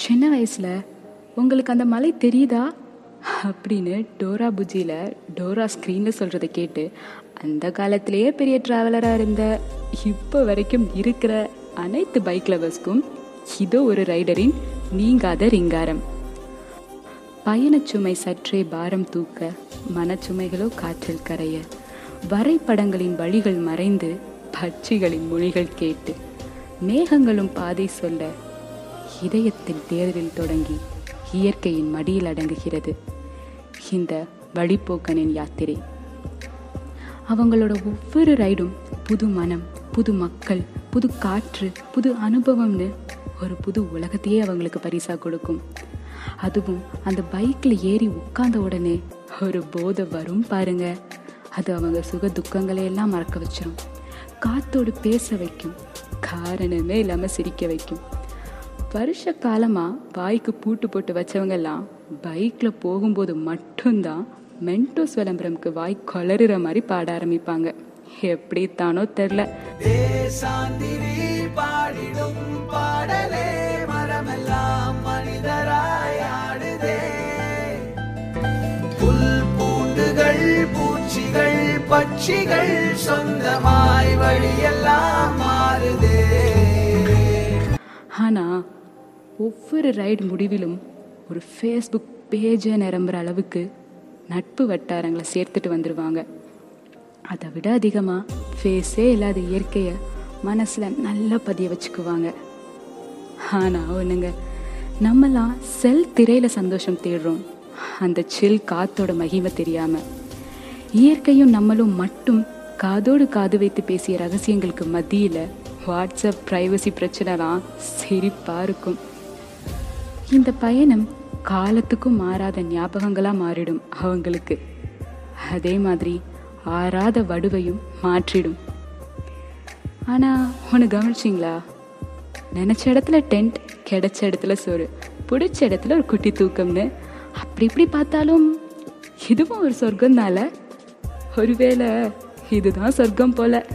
சின்ன வயசில் உங்களுக்கு அந்த மலை தெரியுதா? அப்படின்னு டோரா புஜியில் டோரா ஸ்க்ரீனில் சொல்கிறத கேட்டு அந்த காலத்திலேயே பெரிய ட்ராவலராக இருந்த இப்போ வரைக்கும் இருக்கிற அனைத்து பைக் லவர்ஸ்க்கும் இதோ ஒரு ரைடரின் நீங்காத ரிங்காரம். பயணச்சுமை சற்றே பாரம் தூக்க மனச்சுமைகளோ காற்றில் கரைய வரைபடங்களின் வழிகள் மறைந்து பட்சிகளின் மொழிகள் கேட்டு மேகங்களும் பாதை சொல்ல இதயத்தின் தேர்வில் தொடங்கி இயற்கையின் மடியில் அடங்குகிறது. இந்த வழிப்போக்கனின் யாத்திரை. அவங்களோட ஒவ்வொரு ரைடும் புது மனம் புது மக்கள் புது காற்று புது அனுபவம்னு ஒரு புது உலகத்தையே அவங்களுக்கு பரிசா கொடுக்கும். அதுவும் அந்த பைக்கில் ஏறி உட்கார்ந்த உடனே ஒரு போதை வரும் பாருங்க. அது அவங்க சுக துக்கங்களை எல்லாம் மறக்க வச்சிடும் காத்தோடு பேச வைக்கும். காரணமே இல்லாமல் சிரிக்க வைக்கும். வருஷ காலமாக வாய்க்கு பூட்டு போட்டு வச்சவங்கெல்லாம் பைக்கில் போகும்போது மட்டும்தான் மென்டோஸ் விளம்பரம்க்கு வாய் கொளறுற மாதிரி பாட ஆரம்பிப்பாங்க. எப்படி தானோ தெரில பாடிடும் பாடலே மரமெல்லாம் மனிதராய் ஆடுதே. புல் பூண்டுகள் பூச்சிகள் பட்சிகள் சொந்தமாய் வழியெல்லாம் மாறுதே. ஆனால் ஒவ்வொரு ரைடு முடிவிலும் ஒரு ஃபேஸ்புக் பேஜை நிரம்புற அளவுக்கு நட்பு வட்டாரங்களை சேர்த்துட்டு வந்துடுவாங்க அதை விட அதிகமாக ஃபேஸே இல்லாத இயற்கையை மனசில் நல்லா பதிய வச்சுக்குவாங்க. ஆனால் ஒன்றுங்க நம்மலாம் செல் திரையில் சந்தோஷம் தேடுறோம். அந்த சில் காத்தோட மகிமை தெரியாமல் இயற்கையும் நம்மளும் மட்டும் காதோடு காது வைத்து பேசிய ரகசியங்களுக்கு மத்தியில் வாட்ஸ்அப் ப்ரைவசி பிரச்சனைலாம் சிரிப்பாக இருக்கும். இந்த பயணம் காலத்துக்கும் மாறாத ஞாபகங்களாக மாறிடும் அவங்களுக்கு. அதே மாதிரி ஆறாத வடுவையும் மாற்றிடும். ஆனால் ஒன்று கவனிச்சிங்களா? நினச்ச இடத்துல டென்ட் கிடைச்ச இடத்துல சோறு பிடிச்ச இடத்துல ஒரு குட்டி தூக்கம்னு. அப்படி இப்படி பார்த்தாலும் இதுவும் ஒரு சொர்க்கம் ஒருவேளை இதுதான் சொர்க்கம் போல.